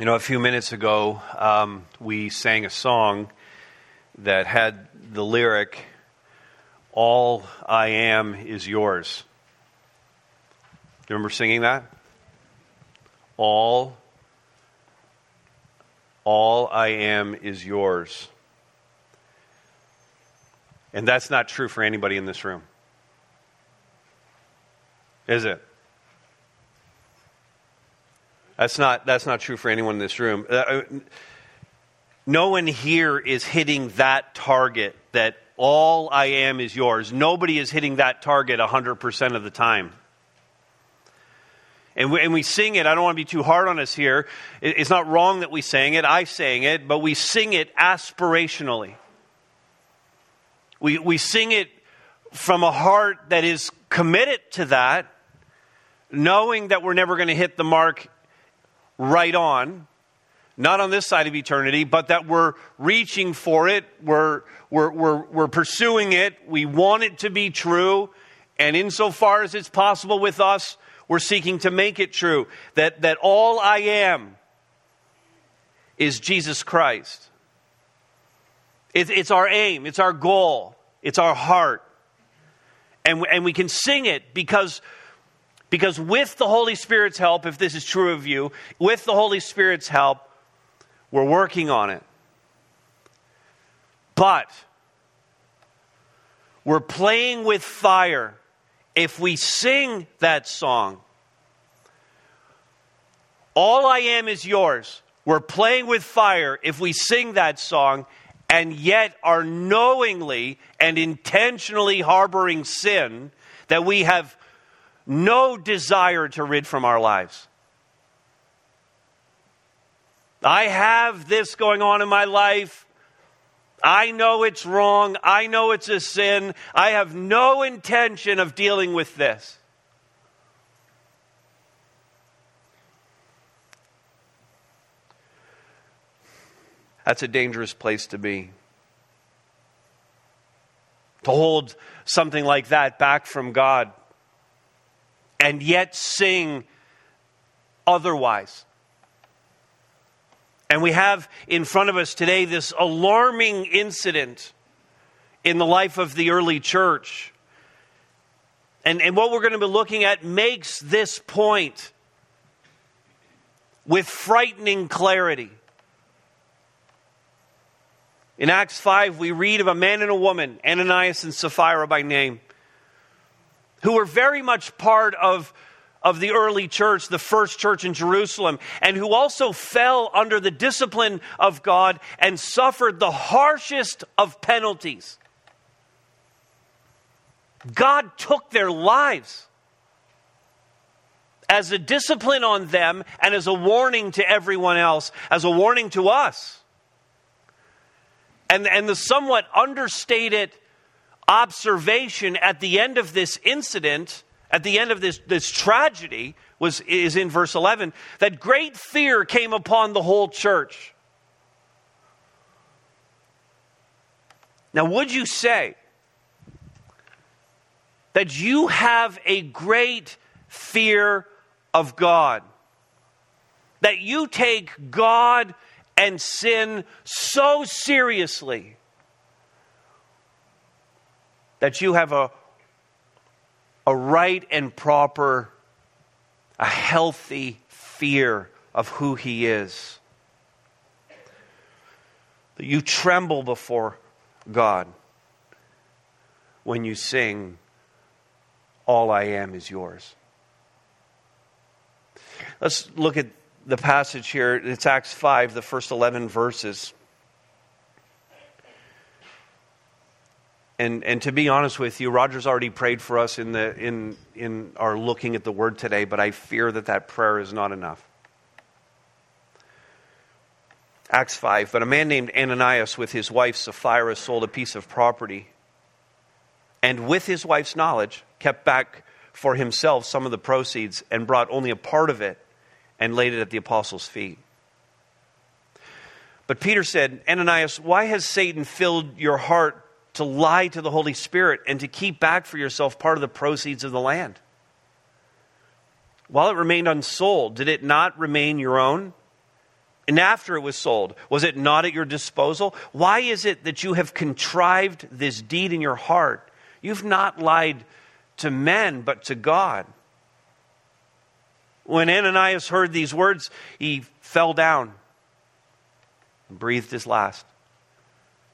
You know, a few minutes ago, um, we sang a song that had the lyric, All I am is yours. You remember singing that? All, all I am is yours. And that's not true for anybody in this room. Is it? That's not, that's not true for anyone in this room. Uh, uh, no one here is hitting that target that all I am is yours. Nobody is hitting that target 100% of the time. And we, and we sing it. I don't want to be too hard on us here. It's not wrong that we sang it. I sang it, but we sing it aspirationally. We, we sing it from a heart that is committed to that, knowing that we're never going to hit the mark right on, not on this side of eternity, but that we're reaching for it, we're, we're, we're, we're pursuing it, we want it to be true, and insofar as it's possible with us, we're seeking to make it true. That, that all I am is Jesus Christ. It, it's our aim, it's our goal, it's our heart. And, and we can sing it because because with the Holy Spirit's help, if this is true of you, with the Holy Spirit's help, we're working on it. But we're playing with fire if we sing that song. All I am is yours. We're playing with fire if we sing that song and yet are knowingly and intentionally harboring sin that we have no desire to rid from our lives. I have this going on in my life. I know it's wrong. I know it's a sin. I have no intention of dealing with this. That's a dangerous place to be. To hold something like that back from God and yet sing otherwise. And we have in front of us today this alarming incident in the life of the early church. And, and what we're going to be looking at makes this point with frightening clarity. In Acts 5, we read of a man and a woman, Ananias and Sapphira by name who were very much part of, of the early church, the first church in Jerusalem, and who also fell under the discipline of God and suffered the harshest of penalties. God took their lives as a discipline on them and as a warning to everyone else, as a warning to us. And, and the somewhat understated observation at the end of this incident, at the end of this, this tragedy, was, is in verse 11 that great fear came upon the whole church. Now, would you say that you have a great fear of God? That you take God and sin so seriously that you have a, a right and proper, a healthy fear of who He is. That you tremble before God when you sing, All I am is yours. Let's look at the passage here. It's Acts 5, the first 11 verses. And, and to be honest with you, Roger's already prayed for us in, the, in, in our looking at the word today, but I fear that that prayer is not enough. Acts 5 But a man named Ananias with his wife Sapphira sold a piece of property, and with his wife's knowledge, kept back for himself some of the proceeds and brought only a part of it and laid it at the apostles' feet. But Peter said, Ananias, why has Satan filled your heart to lie to the Holy Spirit and to keep back for yourself part of the proceeds of the land. While it remained unsold, did it not remain your own? and after it was sold? Was it not at your disposal? Why is it that you have contrived this deed in your heart? You've not lied to men, but to God. When Ananias heard these words, he fell down and breathed his last.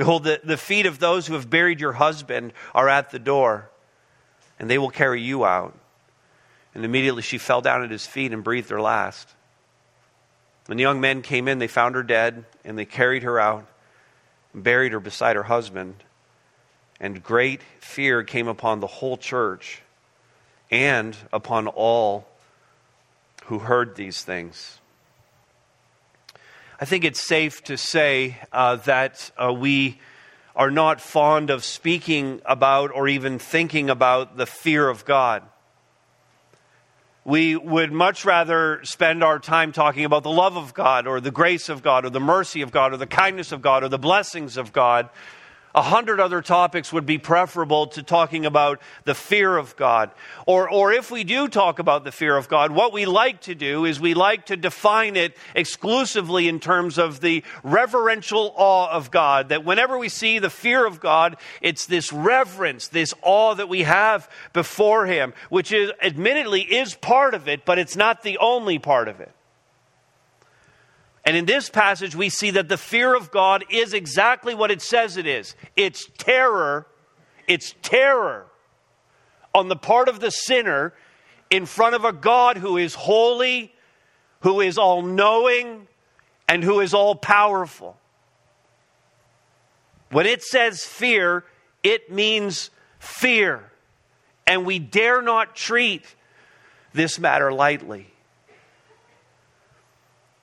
Behold, the, the feet of those who have buried your husband are at the door, and they will carry you out. And immediately she fell down at his feet and breathed her last. When the young men came in, they found her dead, and they carried her out and buried her beside her husband. And great fear came upon the whole church and upon all who heard these things. I think it's safe to say uh, that uh, we are not fond of speaking about or even thinking about the fear of God. We would much rather spend our time talking about the love of God or the grace of God or the mercy of God or the kindness of God or the blessings of God a hundred other topics would be preferable to talking about the fear of God. Or, or if we do talk about the fear of God, what we like to do is we like to define it exclusively in terms of the reverential awe of God. That whenever we see the fear of God, it's this reverence, this awe that we have before Him, which is admittedly is part of it, but it's not the only part of it. And in this passage, we see that the fear of God is exactly what it says it is it's terror, it's terror on the part of the sinner in front of a God who is holy, who is all knowing, and who is all powerful. When it says fear, it means fear. And we dare not treat this matter lightly.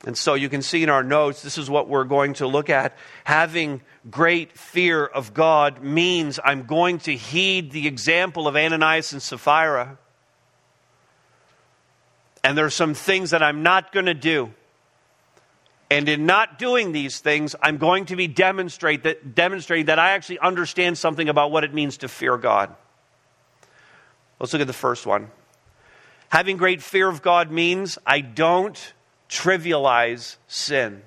And so you can see in our notes, this is what we're going to look at. Having great fear of God means I'm going to heed the example of Ananias and Sapphira. And there are some things that I'm not going to do. And in not doing these things, I'm going to be demonstrate that, demonstrating that I actually understand something about what it means to fear God. Let's look at the first one. Having great fear of God means I don't trivialize sin.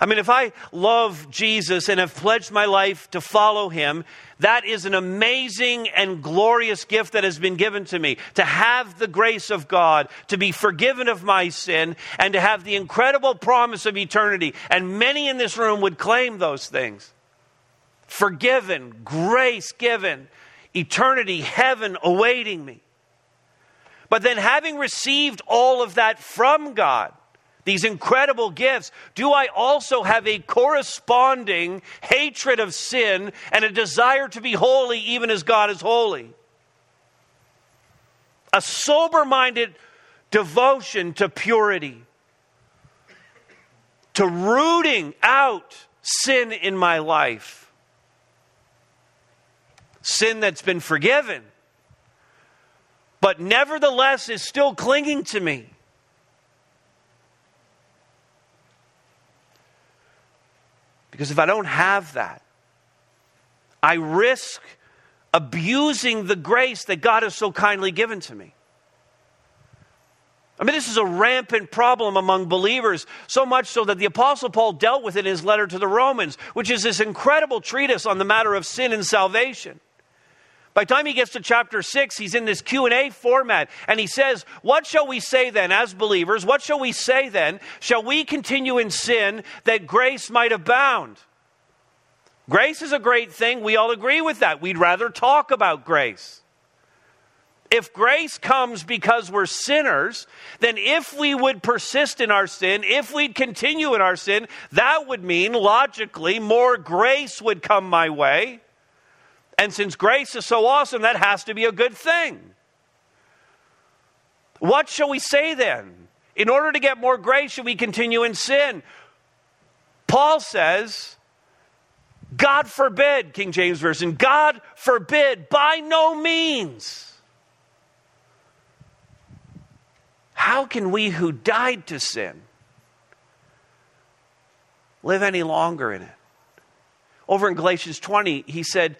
I mean, if I love Jesus and have pledged my life to follow him, that is an amazing and glorious gift that has been given to me. To have the grace of God, to be forgiven of my sin, and to have the incredible promise of eternity. And many in this room would claim those things. Forgiven, grace given, eternity, heaven awaiting me. But then, having received all of that from God, these incredible gifts, do I also have a corresponding hatred of sin and a desire to be holy even as God is holy? A sober minded devotion to purity, to rooting out sin in my life, sin that's been forgiven but nevertheless is still clinging to me. Because if I don't have that, I risk abusing the grace that God has so kindly given to me. I mean, this is a rampant problem among believers, so much so that the Apostle Paul dealt with it in his letter to the Romans, which is this incredible treatise on the matter of sin and salvation. By the time he gets to chapter 6, he's in this Q&A format and he says, "What shall we say then as believers? What shall we say then? Shall we continue in sin that grace might abound?" Grace is a great thing. We all agree with that. We'd rather talk about grace. If grace comes because we're sinners, then if we would persist in our sin, if we'd continue in our sin, that would mean logically more grace would come my way. And since grace is so awesome, that has to be a good thing. What shall we say then? In order to get more grace, should we continue in sin? Paul says, God forbid, King James Version, God forbid, by no means. How can we who died to sin live any longer in it? Over in Galatians 20, he said,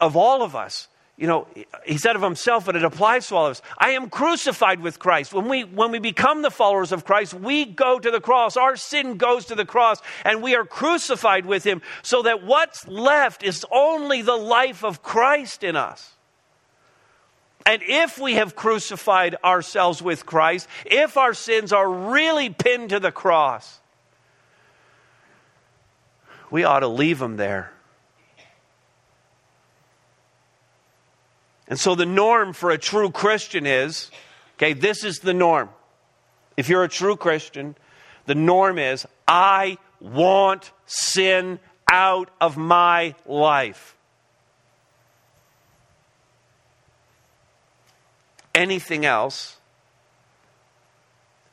Of all of us, you know, he said of himself, but it applies to all of us. I am crucified with Christ. When we, when we become the followers of Christ, we go to the cross. Our sin goes to the cross, and we are crucified with him so that what's left is only the life of Christ in us. And if we have crucified ourselves with Christ, if our sins are really pinned to the cross, we ought to leave them there And so the norm for a true Christian is okay, this is the norm. If you're a true Christian, the norm is I want sin out of my life. Anything else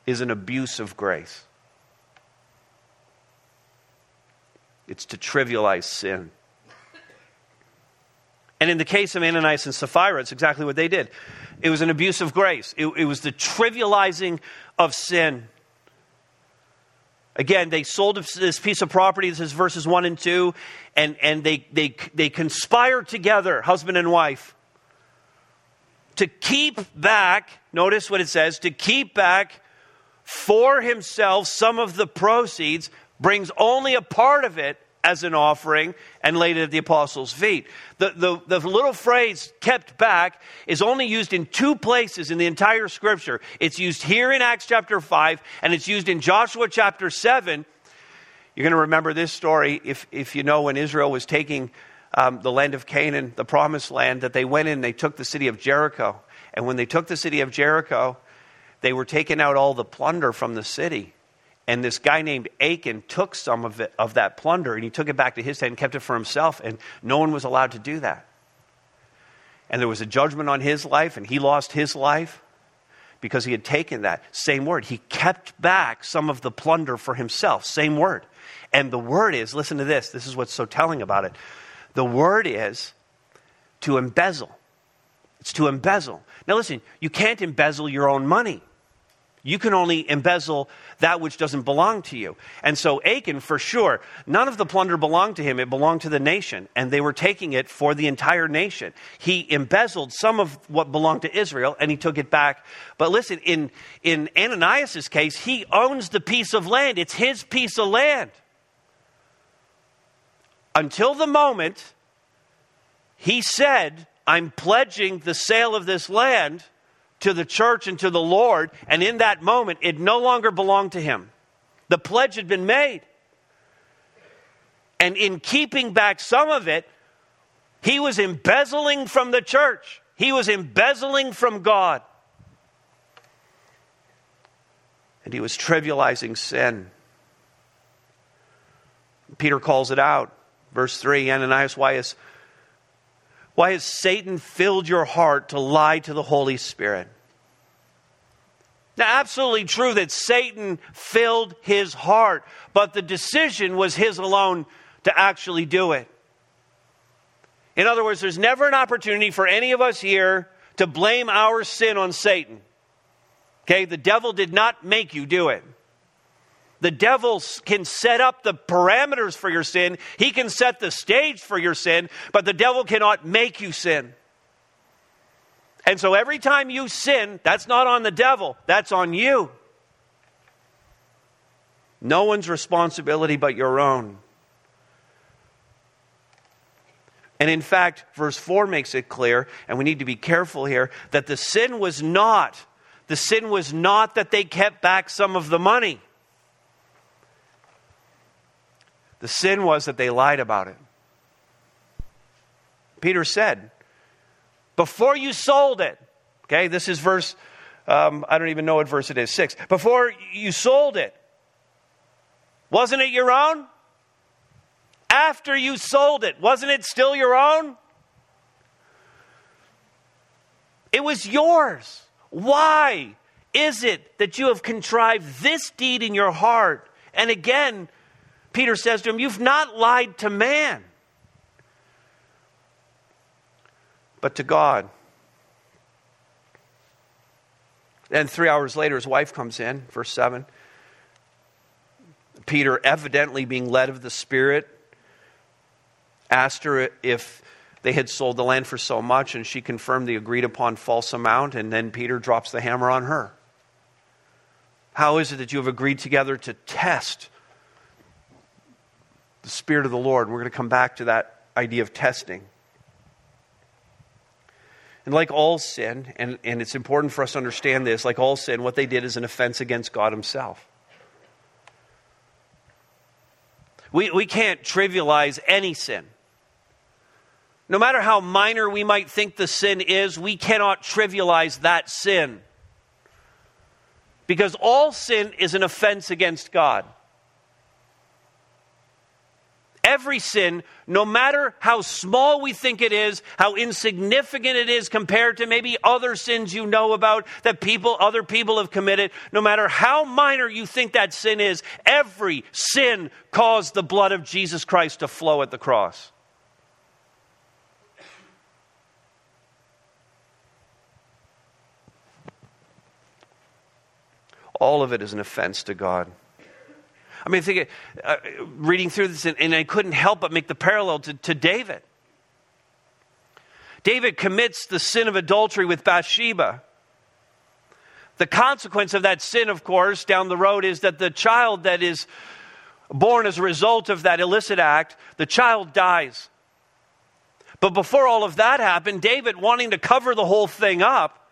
is an abuse of grace. It's to trivialize sin. And in the case of Ananias and Sapphira, it's exactly what they did. It was an abuse of grace, it, it was the trivializing of sin. Again, they sold this piece of property, this is verses 1 and 2, and, and they, they, they conspired together, husband and wife, to keep back, notice what it says, to keep back for himself some of the proceeds, brings only a part of it as an offering and laid it at the apostles' feet. The, the, the, little phrase kept back is only used in two places in the entire scripture. It's used here in Acts chapter 5, and it's used in Joshua chapter 7. You're going to remember this story if, if you know when Israel was taking um, the land of Canaan, the promised land, that they went in and they took the city of Jericho. And when they took the city of Jericho, they were taking out all the plunder from the city. And this guy named Achan took some of, it, of that plunder and he took it back to his tent and kept it for himself, and no one was allowed to do that. And there was a judgment on his life, and he lost his life because he had taken that. Same word. He kept back some of the plunder for himself. Same word. And the word is listen to this. This is what's so telling about it. The word is to embezzle. It's to embezzle. Now, listen, you can't embezzle your own money. You can only embezzle that which doesn't belong to you. And so Achan, for sure, none of the plunder belonged to him. It belonged to the nation, and they were taking it for the entire nation. He embezzled some of what belonged to Israel, and he took it back. But listen, in, in Ananias' case, he owns the piece of land. It's his piece of land. Until the moment he said, I'm pledging the sale of this land to the church and to the Lord, and in that moment, it no longer belonged to him. The pledge had been made. And in keeping back some of it, he was embezzling from the church, he was embezzling from God. And he was trivializing sin. Peter calls it out. Verse 3 Ananias, why is why has Satan filled your heart to lie to the Holy Spirit? Now, absolutely true that Satan filled his heart, but the decision was his alone to actually do it. In other words, there's never an opportunity for any of us here to blame our sin on Satan. Okay, the devil did not make you do it. The devil can set up the parameters for your sin, he can set the stage for your sin, but the devil cannot make you sin. And so every time you sin, that's not on the devil, that's on you. No one's responsibility but your own. And in fact, verse 4 makes it clear, and we need to be careful here, that the sin was not, the sin was not that they kept back some of the money. The sin was that they lied about it. Peter said, before you sold it, okay, this is verse, um, I don't even know what verse it is, six. Before you sold it, wasn't it your own? After you sold it, wasn't it still your own? It was yours. Why is it that you have contrived this deed in your heart? And again, Peter says to him, You've not lied to man, but to God. Then three hours later, his wife comes in, verse 7. Peter, evidently being led of the Spirit, asked her if they had sold the land for so much, and she confirmed the agreed upon false amount, and then Peter drops the hammer on her. How is it that you have agreed together to test the Spirit of the Lord? We're going to come back to that idea of testing. And like all sin, and, and it's important for us to understand this, like all sin, what they did is an offense against God Himself. We, we can't trivialize any sin. No matter how minor we might think the sin is, we cannot trivialize that sin. Because all sin is an offense against God. Every sin, no matter how small we think it is, how insignificant it is compared to maybe other sins you know about that people, other people have committed, no matter how minor you think that sin is, every sin caused the blood of Jesus Christ to flow at the cross. all of it is an offense to God. I mean, think, uh, reading through this, and, and, I couldn't help but make the parallel to, to David. David commits the sin of adultery with Bathsheba. The consequence of that sin, of course, down the road is that the child that is born as a result of that illicit act, the child dies. But before all of that happened, David, wanting to cover the whole thing up,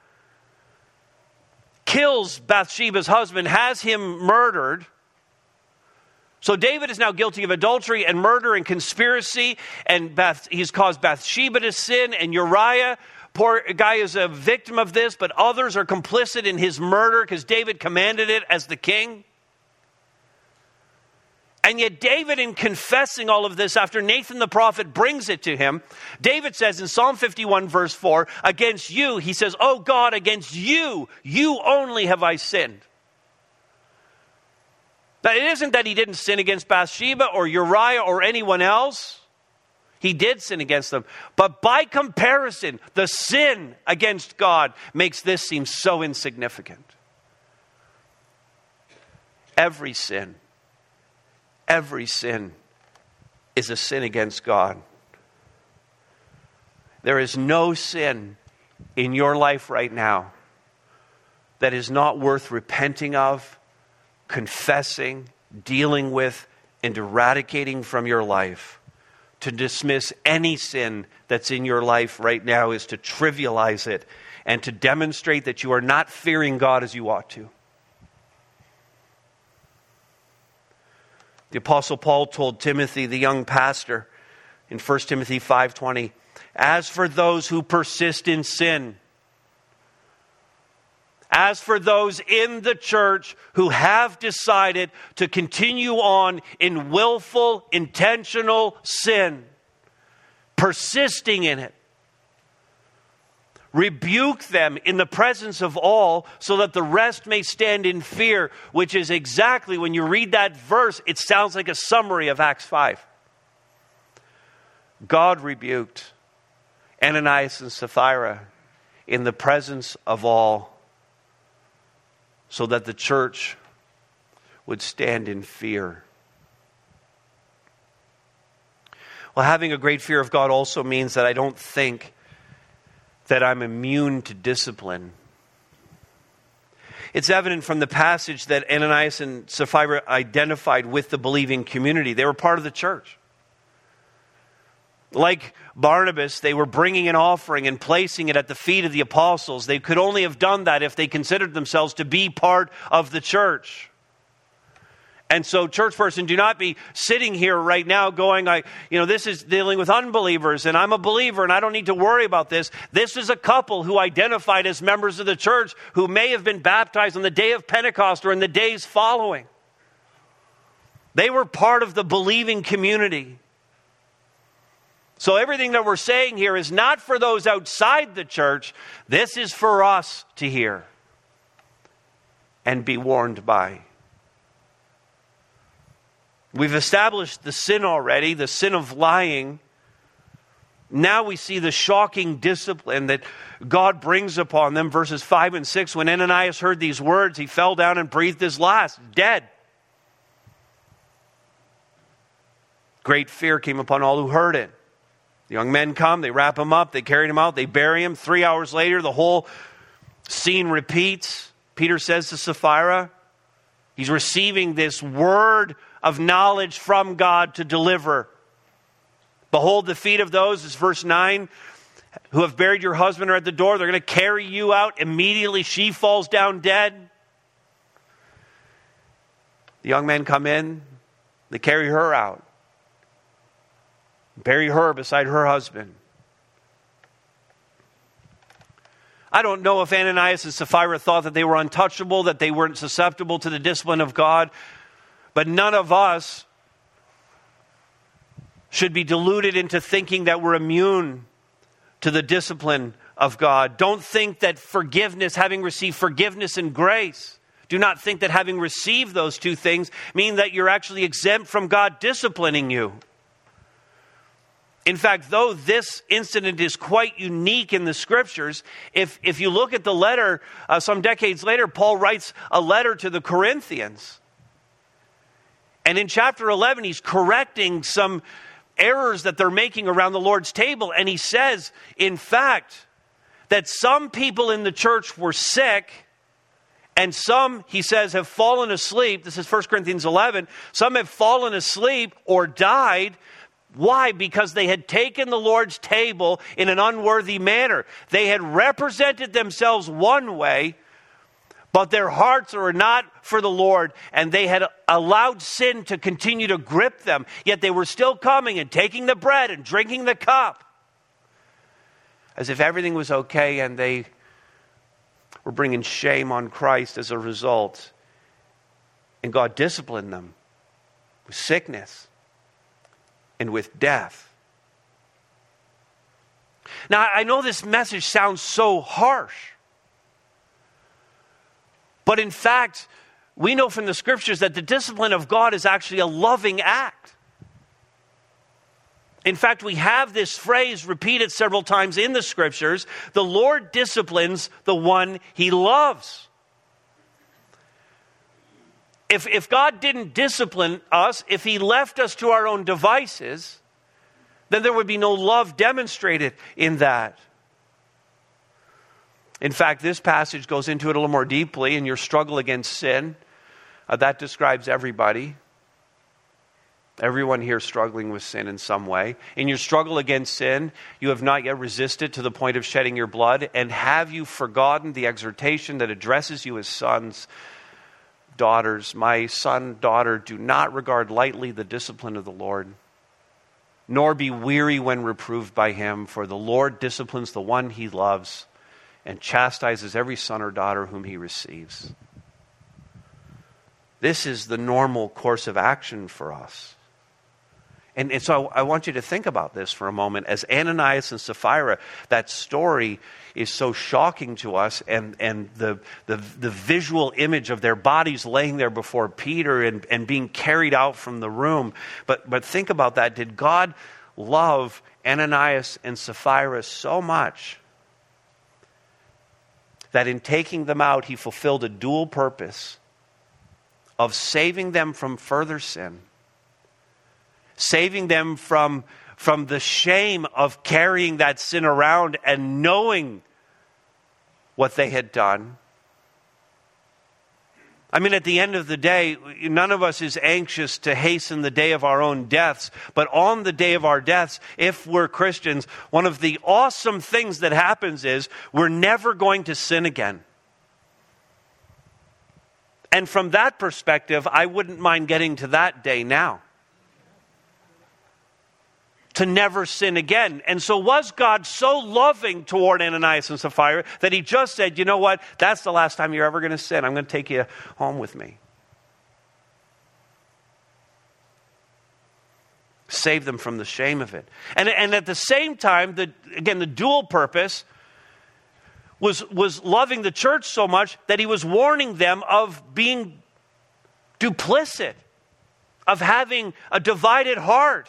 kills Bathsheba's husband, has him murdered. So David is now guilty of adultery and murder and conspiracy, and Bath, he's caused Bathsheba to sin, and Uriah, poor guy, is a victim of this, but others are complicit in his murder because David commanded it as the king. And yet, David, in confessing all of this after Nathan the prophet brings it to him, David says in Psalm 51, verse 4, Against you, he says, Oh God, against you, you only have I sinned. Now, it isn't that he didn't sin against Bathsheba or Uriah or anyone else. He did sin against them. But by comparison, the sin against God makes this seem so insignificant. Every sin Every sin is a sin against God. There is no sin in your life right now that is not worth repenting of, confessing, dealing with, and eradicating from your life. To dismiss any sin that's in your life right now is to trivialize it and to demonstrate that you are not fearing God as you ought to. The apostle Paul told Timothy, the young pastor, in 1 Timothy 5:20, "As for those who persist in sin, as for those in the church who have decided to continue on in willful, intentional sin, persisting in it, rebuke them in the presence of all so that the rest may stand in fear, which is exactly when you read that verse, it sounds like a summary of Acts 5. God rebuked Ananias and Sapphira in the presence of all so that the church would stand in fear. Well, having a great fear of God also means that I don't think that I'm immune to discipline. It's evident from the passage that Ananias and Sapphira identified with the believing community. They were part of the church. Like Barnabas, they were bringing an offering and placing it at the feet of the apostles. They could only have done that if they considered themselves to be part of the church. And so, church person, do not be sitting here right now going, I, you know, this is dealing with unbelievers and I'm a believer and I don't need to worry about this. This is a couple who identified as members of the church who may have been baptized on the day of Pentecost or in the days following. They were part of the believing community. So, everything that we're saying here is not for those outside the church, this is for us to hear and be warned by. We've established the sin already, the sin of lying. Now we see the shocking discipline that God brings upon them. Verses 5 and 6 When Ananias heard these words, he fell down and breathed his last, dead. Great fear came upon all who heard it. The young men come, they wrap him up, they carry him out, they bury him. Three hours later, the whole scene repeats. Peter says to Sapphira, he's receiving this word of knowledge from God to deliver. Behold, the feet of those, is verse 9, who have buried your husband are at the door. They're going to carry you out. Immediately she falls down dead. The young men come in, they carry her out, bury her beside her husband. I don't know if Ananias and Sapphira thought that they were untouchable, that they weren't susceptible to the discipline of God, but none of us should be deluded into thinking that we're immune to the discipline of God. Don't think that forgiveness, having received forgiveness and grace, do not think that having received those two things mean that you're actually exempt from God disciplining you. In fact, though this incident is quite unique in the scriptures, if, if you look at the letter uh, some decades later, Paul writes a letter to the Corinthians. And in chapter 11, he's correcting some errors that they're making around the Lord's table. And he says, in fact, that some people in the church were sick. And some, he says, have fallen asleep. This is 1 Corinthians 11. Some have fallen asleep or died why? Because they had taken the Lord's table in an unworthy manner. They had represented themselves one way, but their hearts were not for the Lord, and they had allowed sin to continue to grip them. Yet they were still coming and taking the bread and drinking the cup as if everything was okay, and they were bringing shame on Christ as a result. And God disciplined them with sickness and with death. Now, I know this message sounds so harsh, but in fact, we know from the scriptures that the discipline of God is actually a loving act. In fact, we have this phrase repeated several times in the scriptures the Lord disciplines the one he loves if, if God didn't discipline us, if He left us to our own devices, then there would be no love demonstrated in that. In fact, this passage goes into it a little more deeply in your struggle against sin. Uh, that describes everybody. Everyone here struggling with sin in some way. In your struggle against sin, you have not yet resisted to the point of shedding your blood. And have you forgotten the exhortation that addresses you as sons daughters, my son, daughter, do not regard lightly the discipline of the Lord, nor be weary when reproved by him, for the Lord disciplines the one he loves and chastises every son or daughter whom he receives. This is the normal course of action for us. And, and so I, I, want you to think about this for a moment. As Ananias and Sapphira, that story is so shocking to us, and, and the, the, the visual image of their bodies laying there before Peter and, and being carried out from the room. But, but think about that. Did God love Ananias and Sapphira so much that in taking them out, he fulfilled a dual purpose of saving them from further sin? Saving them from, from the shame of carrying that sin around and knowing what they had done. I mean, at the end of the day, none of us is anxious to hasten the day of our own deaths. But on the day of our deaths, if we're Christians, one of the awesome things that happens is we're never going to sin again. And from that perspective, I wouldn't mind getting to that day now to never sin again. And so, was God so loving toward Ananias and Sapphira that he just said, you know what? That's the last time you're ever going to sin. I'm going to take you home with me. Save them from the shame of it. And, and at the same time, the, again, the dual purpose was, was loving the church so much that he was warning them of being duplicit of having a divided heart,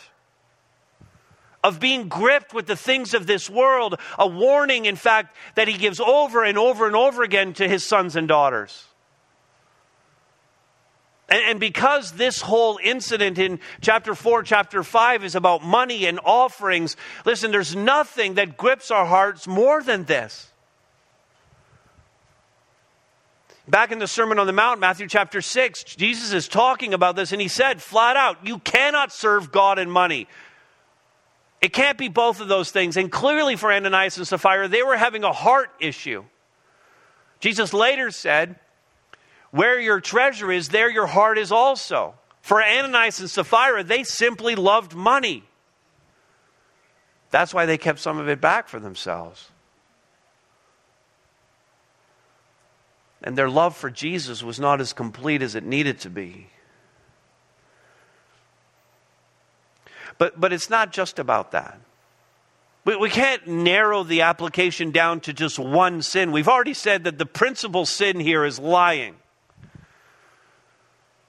of being gripped with the things of this world, a warning, in fact, that he gives over and over and over again to his sons and daughters. And, because this whole incident in chapter 4, chapter 5 is about money and offerings, listen, there's nothing that grips our hearts more than this. Back in the Sermon on the Mount, Matthew chapter 6, Jesus is talking about this and he said flat out, You cannot serve God and money. It can't be both of those things. And clearly for Ananias and Sapphira, they were having a heart issue. Jesus later said, Where your treasure is, there your heart is also. For Ananias and Sapphira, they simply loved money. That's why they kept some of it back for themselves. and their love for Jesus was not as complete as it needed to be. But, but it's not just about that. We, we can't narrow the application down to just one sin. We've already said that the principal sin here is lying.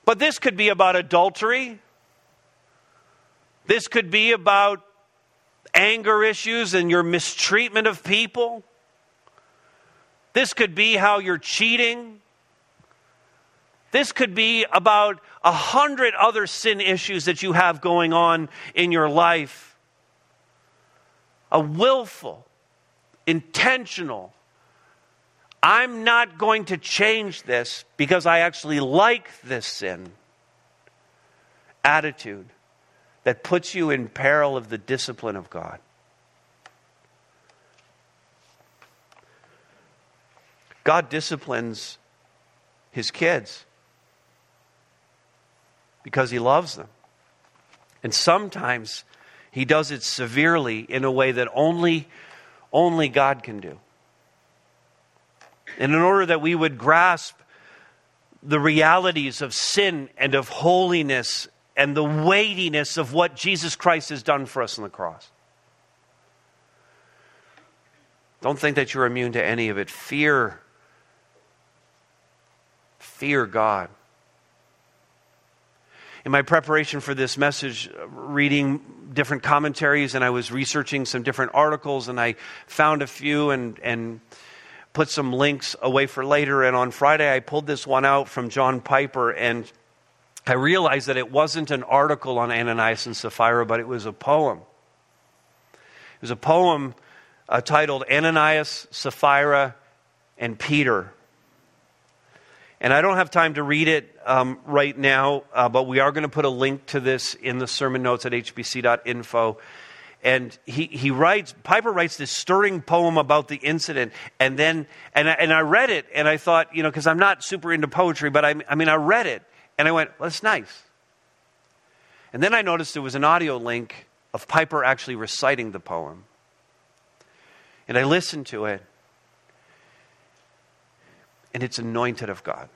But this could be about adultery. This could be about anger issues and your mistreatment of people. This could be how you're cheating. This could be about a hundred other sin issues that you have going on in your life. A willful, intentional, I'm not going to change this because I actually like this sin attitude that puts you in peril of the discipline of God. God disciplines his kids because he loves them. And sometimes he does it severely in a way that only, only God can do. And in order that we would grasp the realities of sin and of holiness and the weightiness of what Jesus Christ has done for us on the cross. Don't think that you're immune to any of it. Fear fear God. In my preparation for this message, reading different commentaries, and I was researching some different articles, and I found a few and, and put some links away for later. And on Friday, I pulled this one out from John Piper, and I realized that it wasn't an article on Ananias and Sapphira, but it was a poem. It was a poem uh, titled Ananias, Sapphira, and Peter. And I don't have time to read it um, right now, uh, but we are going to put a link to this in the sermon notes at hbc.info. And he, he writes, Piper writes this stirring poem about the incident. And then, and I, and I read it, and I thought, you know, because I'm not super into poetry, but I, I mean, I read it, and I went, well, that's nice. And then I noticed there was an audio link of Piper actually reciting the poem. And I listened to it, and it's anointed of God.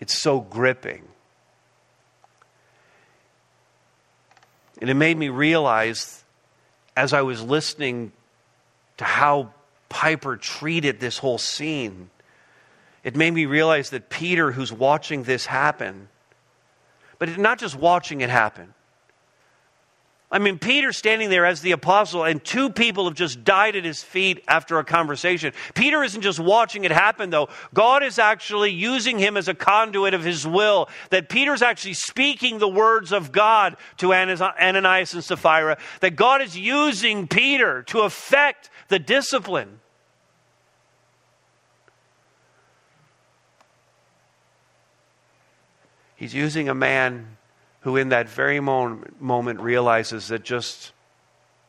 It's so gripping. And it made me realize as I was listening to how Piper treated this whole scene, it made me realize that Peter, who's watching this happen, but not just watching it happen, I mean, Peter standing there as the apostle, and two people have just died at his feet after a conversation. Peter isn't just watching it happen, though. God is actually using him as a conduit of his will. That Peter's actually speaking the words of God to Ananias and Sapphira. That God is using Peter to affect the discipline. He's using a man who, in that very moment, realizes that just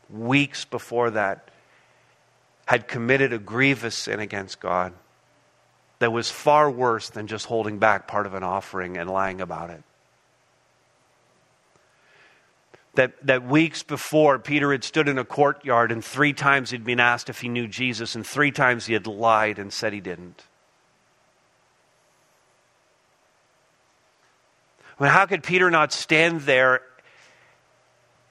weeks before that had committed a grievous sin against God that was far worse than just holding back part of an offering and lying about it. That, that weeks before, Peter had stood in a courtyard and three times he'd been asked if he knew Jesus, and three times he had lied and said he didn't. I mean, how could Peter not stand there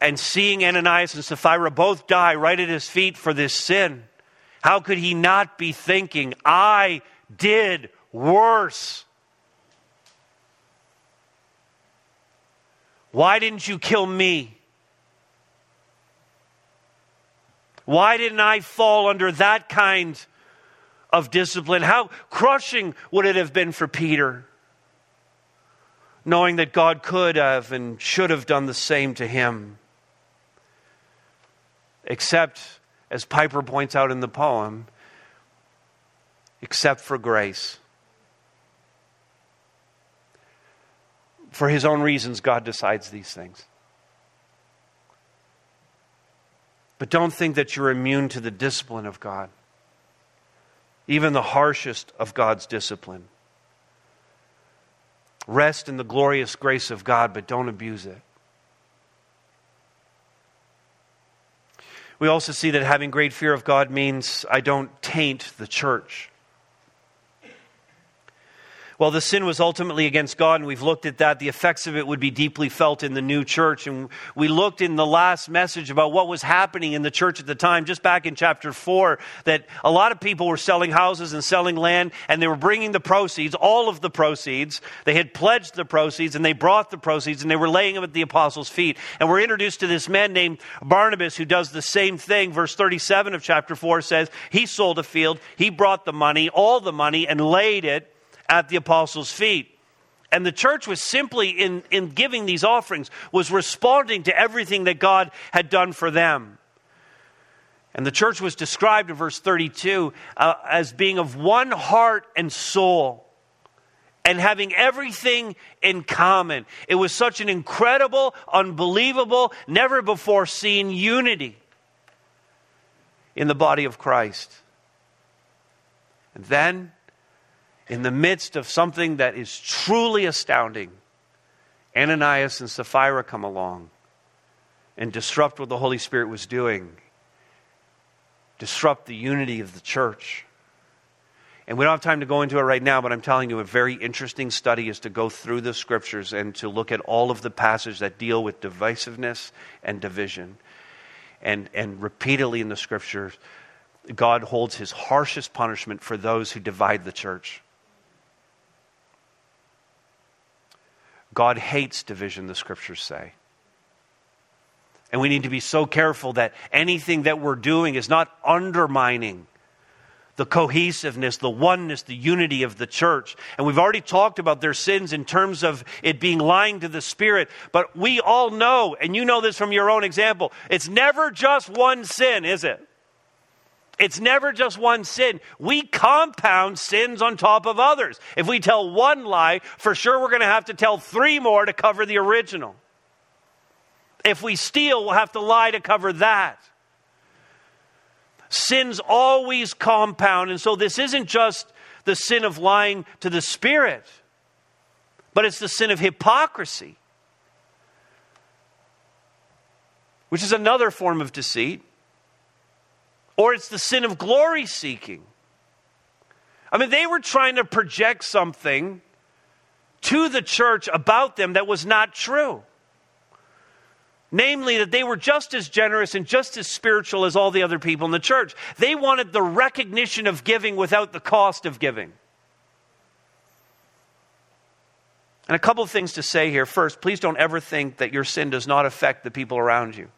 and seeing Ananias and Sapphira both die right at his feet for this sin? How could he not be thinking, I did worse? Why didn't you kill me? Why didn't I fall under that kind of discipline? How crushing would it have been for Peter? Knowing that God could have and should have done the same to him. Except, as Piper points out in the poem, except for grace. For his own reasons, God decides these things. But don't think that you're immune to the discipline of God, even the harshest of God's discipline. Rest in the glorious grace of God, but don't abuse it. We also see that having great fear of God means I don't taint the church. Well, the sin was ultimately against God, and we've looked at that. The effects of it would be deeply felt in the new church. And we looked in the last message about what was happening in the church at the time, just back in chapter 4, that a lot of people were selling houses and selling land, and they were bringing the proceeds, all of the proceeds. They had pledged the proceeds, and they brought the proceeds, and they were laying them at the apostles' feet. And we're introduced to this man named Barnabas who does the same thing. Verse 37 of chapter 4 says, He sold a field, he brought the money, all the money, and laid it at the apostles' feet. And the church was simply, in, in giving these offerings, was responding to everything that God had done for them. And the church was described in verse 32 uh, as being of one heart and soul and having everything in common. It was such an incredible, unbelievable, never before seen unity in the body of Christ. And then in the midst of something that is truly astounding, Ananias and Sapphira come along and disrupt what the Holy Spirit was doing, disrupt the unity of the church. And we don't have time to go into it right now, but I'm telling you, a very interesting study is to go through the scriptures and to look at all of the passages that deal with divisiveness and division. And, and repeatedly in the scriptures, God holds his harshest punishment for those who divide the church. God hates division, the scriptures say. And we need to be so careful that anything that we're doing is not undermining the cohesiveness, the oneness, the unity of the church. And we've already talked about their sins in terms of it being lying to the Spirit. But we all know, and you know this from your own example, it's never just one sin, is it? It's never just one sin. We compound sins on top of others. If we tell one lie, for sure we're going to have to tell three more to cover the original. If we steal, we'll have to lie to cover that. Sins always compound. And so this isn't just the sin of lying to the Spirit, but it's the sin of hypocrisy, which is another form of deceit or it's the sin of glory seeking. I mean, they were trying to project something to the church about them that was not true. Namely, that they were just as generous and just as spiritual as all the other people in the church. They wanted the recognition of giving without the cost of giving. And a couple of things to say here. First, please don't ever think that your sin does not affect the people around you.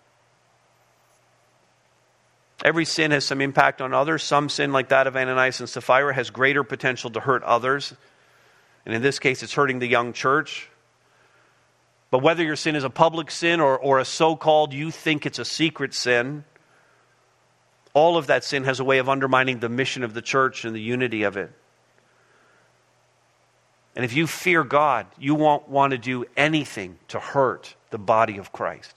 Every sin has some impact on others. Some sin, like that of Ananias and Sapphira, has greater potential to hurt others. And in this case, it's hurting the young church. But whether your sin is a public sin or, or a so called you think it's a secret sin, all of that sin has a way of undermining the mission of the church and the unity of it. And if you fear God, you won't want to do anything to hurt the body of Christ.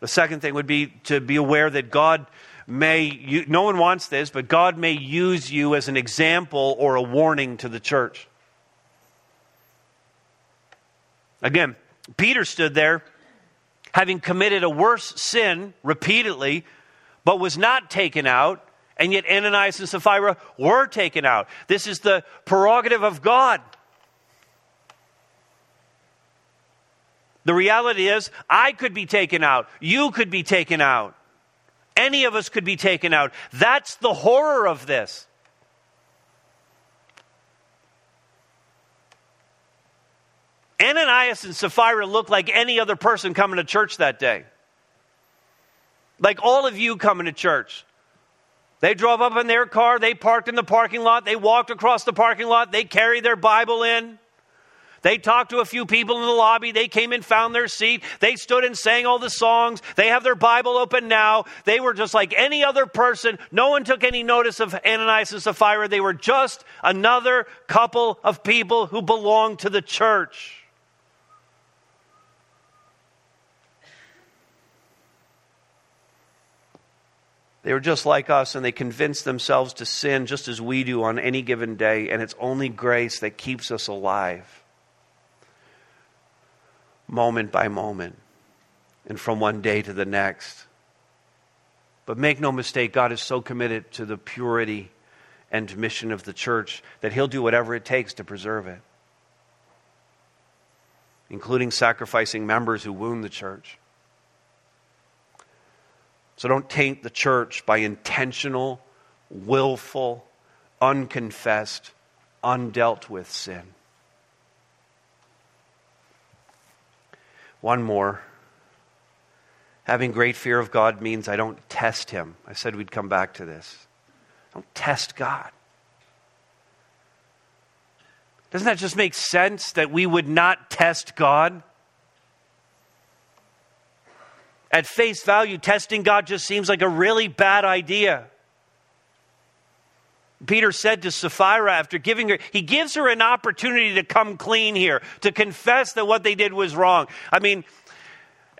The second thing would be to be aware that God may, no one wants this, but God may use you as an example or a warning to the church. Again, Peter stood there having committed a worse sin repeatedly, but was not taken out, and yet Ananias and Sapphira were taken out. This is the prerogative of God. The reality is, I could be taken out. You could be taken out. Any of us could be taken out. That's the horror of this. Ananias and Sapphira looked like any other person coming to church that day. Like all of you coming to church. They drove up in their car, they parked in the parking lot, they walked across the parking lot, they carried their Bible in. They talked to a few people in the lobby. They came and found their seat. They stood and sang all the songs. They have their Bible open now. They were just like any other person. No one took any notice of Ananias and Sapphira. They were just another couple of people who belonged to the church. They were just like us, and they convinced themselves to sin just as we do on any given day, and it's only grace that keeps us alive, moment by moment, and from one day to the next. But make no mistake, God is so committed to the purity and mission of the church that He'll do whatever it takes to preserve it, including sacrificing members who wound the church. So don't taint the church by intentional, willful, unconfessed, undealt with sin. One more. Having great fear of God means I don't test him. I said we'd come back to this. Don't test God. Doesn't that just make sense that we would not test God? At face value, testing God just seems like a really bad idea. Peter said to Sapphira after giving her, he gives her an opportunity to come clean here, to confess that what they did was wrong. I mean,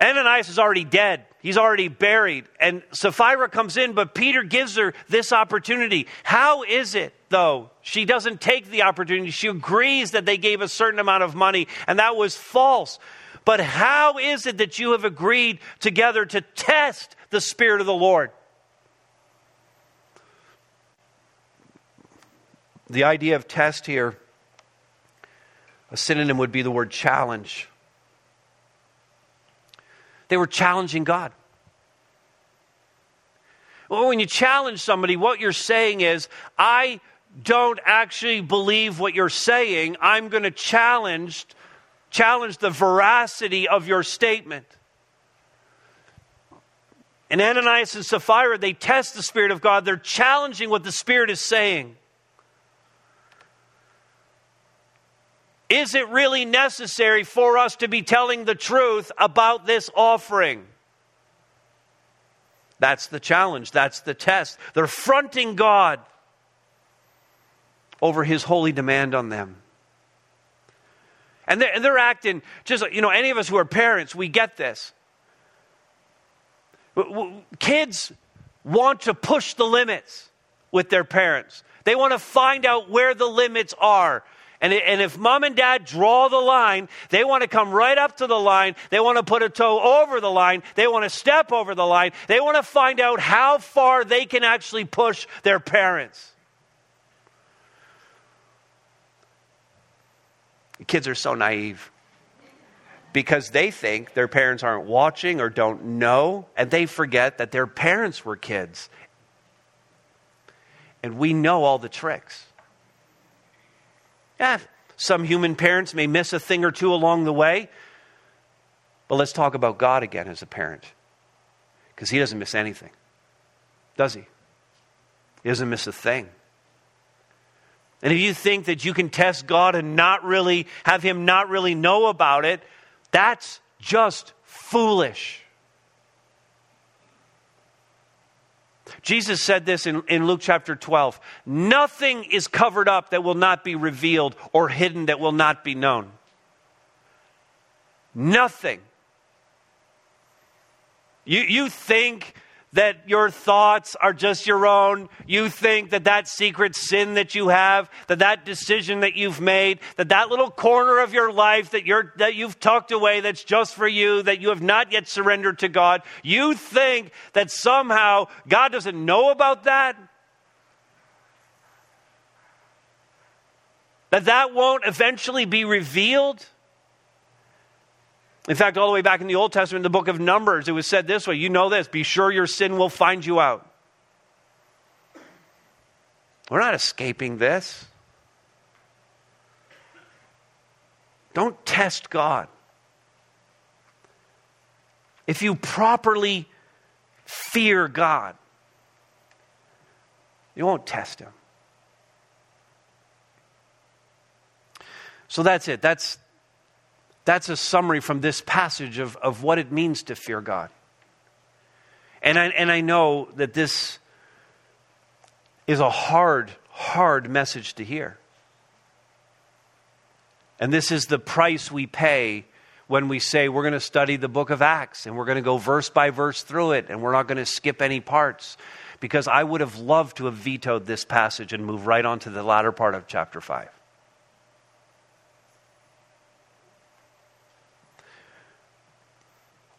Ananias is already dead. He's already buried. And Sapphira comes in, but Peter gives her this opportunity. How is it, though, she doesn't take the opportunity? She agrees that they gave a certain amount of money, and that was false. But how is it that you have agreed together to test the Spirit of the Lord? The idea of test here, a synonym would be the word challenge. They were challenging God. Well, when you challenge somebody, what you're saying is, I don't actually believe what you're saying. I'm going to challenge challenge the veracity of your statement. And Ananias and Sapphira, they test the Spirit of God. They're challenging what the Spirit is saying. Is it really necessary for us to be telling the truth about this offering? That's the challenge. That's the test. They're fronting God over his holy demand on them. And they're, and they're acting just you know, any of us who are parents, we get this. Kids want to push the limits with their parents, they want to find out where the limits are. And, and if mom and dad draw the line, they want to come right up to the line. They want to put a toe over the line. They want to step over the line. They want to find out how far they can actually push their parents. Kids are so naive because they think their parents aren't watching or don't know, and they forget that their parents were kids. And we know all the tricks. Yeah, some human parents may miss a thing or two along the way, but let's talk about God again as a parent. Because He doesn't miss anything, does He? He doesn't miss a thing. And if you think that you can test God and not really have Him not really know about it, that's just foolish. Jesus said this in, in Luke chapter 12 Nothing is covered up that will not be revealed or hidden that will not be known. Nothing. You, you think that your thoughts are just your own. You think that that secret sin that you have, that that decision that you've made, that that little corner of your life that you're that you've tucked away that's just for you, that you have not yet surrendered to God, you think that somehow God doesn't know about that? That that won't eventually be revealed? In fact, all the way back in the Old Testament, the book of Numbers, it was said this way you know this, be sure your sin will find you out. We're not escaping this. Don't test God. If you properly fear God, you won't test Him. So that's it. That's, that's a summary from this passage of, of what it means to fear God. And I, and I know that this is a hard, hard message to hear. And this is the price we pay when we say we're going to study the book of Acts and we're going to go verse by verse through it and we're not going to skip any parts. Because I would have loved to have vetoed this passage and move right on to the latter part of chapter 5.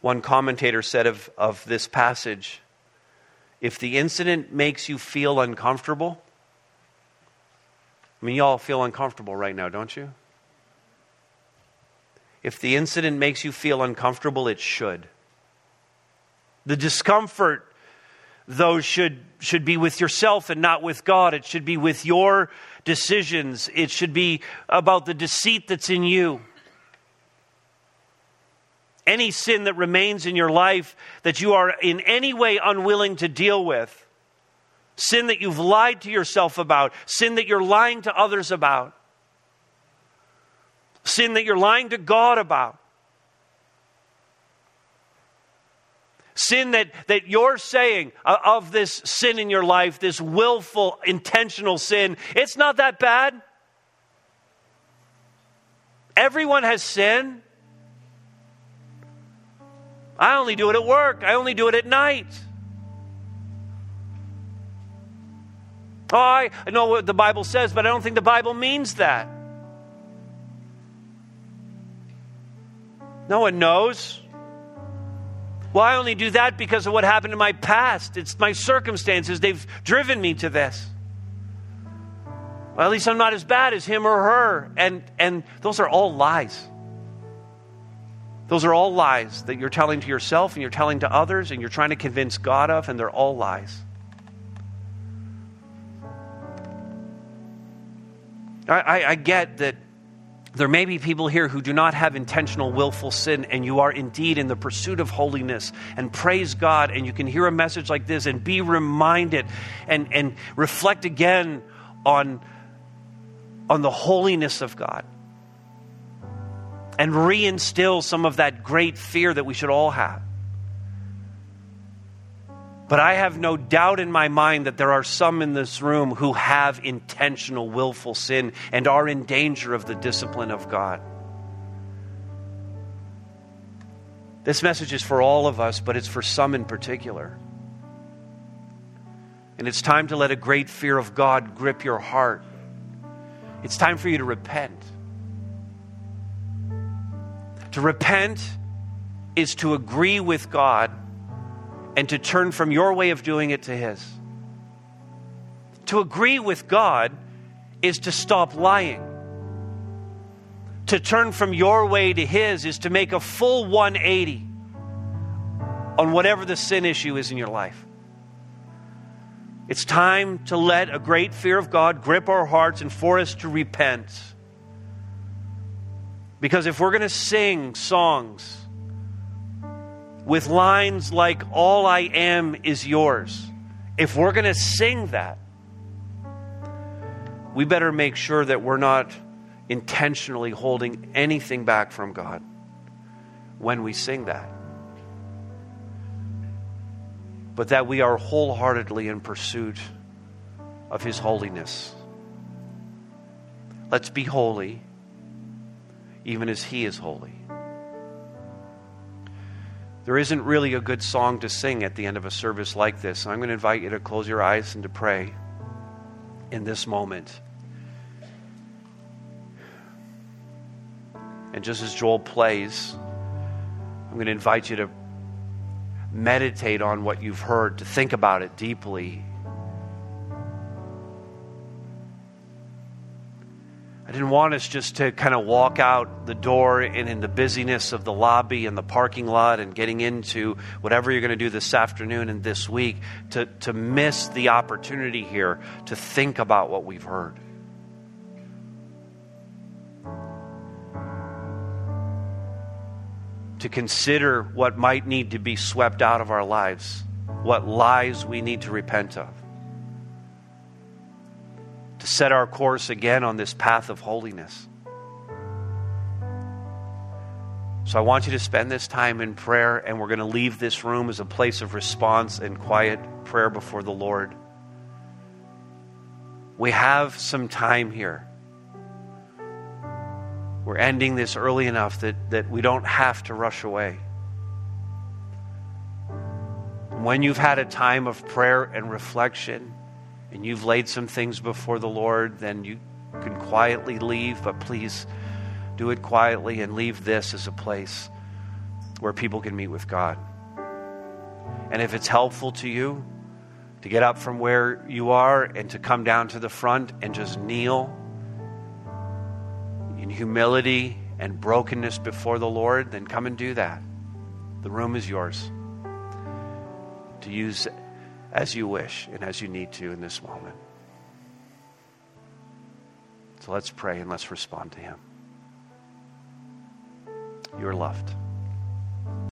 One commentator said of, of this passage if the incident makes you feel uncomfortable, I mean, you all feel uncomfortable right now, don't you? If the incident makes you feel uncomfortable, it should. The discomfort, though, should, should be with yourself and not with God. It should be with your decisions. It should be about the deceit that's in you. Any sin that remains in your life that you are in any way unwilling to deal with, sin that you've lied to yourself about, sin that you're lying to others about, sin that you're lying to God about. Sin that, that you're saying of this sin in your life, this willful, intentional sin, it's not that bad. Everyone has sin. I only do it at work, I only do it at night. Oh, I know what the Bible says, but I don't think the Bible means that. No one knows. Well, I only do that because of what happened in my past. It's my circumstances. They've driven me to this. Well, at least I'm not as bad as him or her. And, and those are all lies. Those are all lies that you're telling to yourself and you're telling to others and you're trying to convince God of, and they're all lies. I, I, I get that there may be people here who do not have intentional, willful sin, and you are indeed in the pursuit of holiness. And praise God, and you can hear a message like this and be reminded and, and reflect again on, on the holiness of God. And reinstill some of that great fear that we should all have. But I have no doubt in my mind that there are some in this room who have intentional, willful sin and are in danger of the discipline of God. This message is for all of us, but it's for some in particular. And it's time to let a great fear of God grip your heart. It's time for you to repent. To repent is to agree with God and to turn from your way of doing it to His. To agree with God is to stop lying. To turn from your way to His is to make a full 180 on whatever the sin issue is in your life. It's time to let a great fear of God grip our hearts and for us to repent. Because if we're going to sing songs with lines like, All I am is yours, if we're going to sing that, we better make sure that we're not intentionally holding anything back from God when we sing that. But that we are wholeheartedly in pursuit of His holiness. Let's be holy, even as He is holy. There isn't really a good song to sing at the end of a service like this. I'm going to invite you to close your eyes and to pray in this moment. And just as Joel plays, I'm going to invite you to meditate on what you've heard, to think about it deeply, I didn't want us just to kind of walk out the door and in the busyness of the lobby and the parking lot and getting into whatever you're going to do this afternoon and this week to, to miss the opportunity here to think about what we've heard. to consider what might need to be swept out of our lives, what lies we need to repent of, to set our course again on this path of holiness. So I want you to spend this time in prayer, and we're going to leave this room as a place of response and quiet prayer before the Lord. We have some time here. We're ending this early enough that, that we don't have to rush away. When you've had a time of prayer and reflection, and you've laid some things before the Lord, then you can quietly leave, but please do it quietly and leave this as a place where people can meet with God. And if it's helpful to you to get up from where you are and to come down to the front and just kneel in humility and brokenness before the Lord, then come and do that. The room is yours to use as you wish and as you need to in this moment. So let's pray and let's respond to Him. You're loved.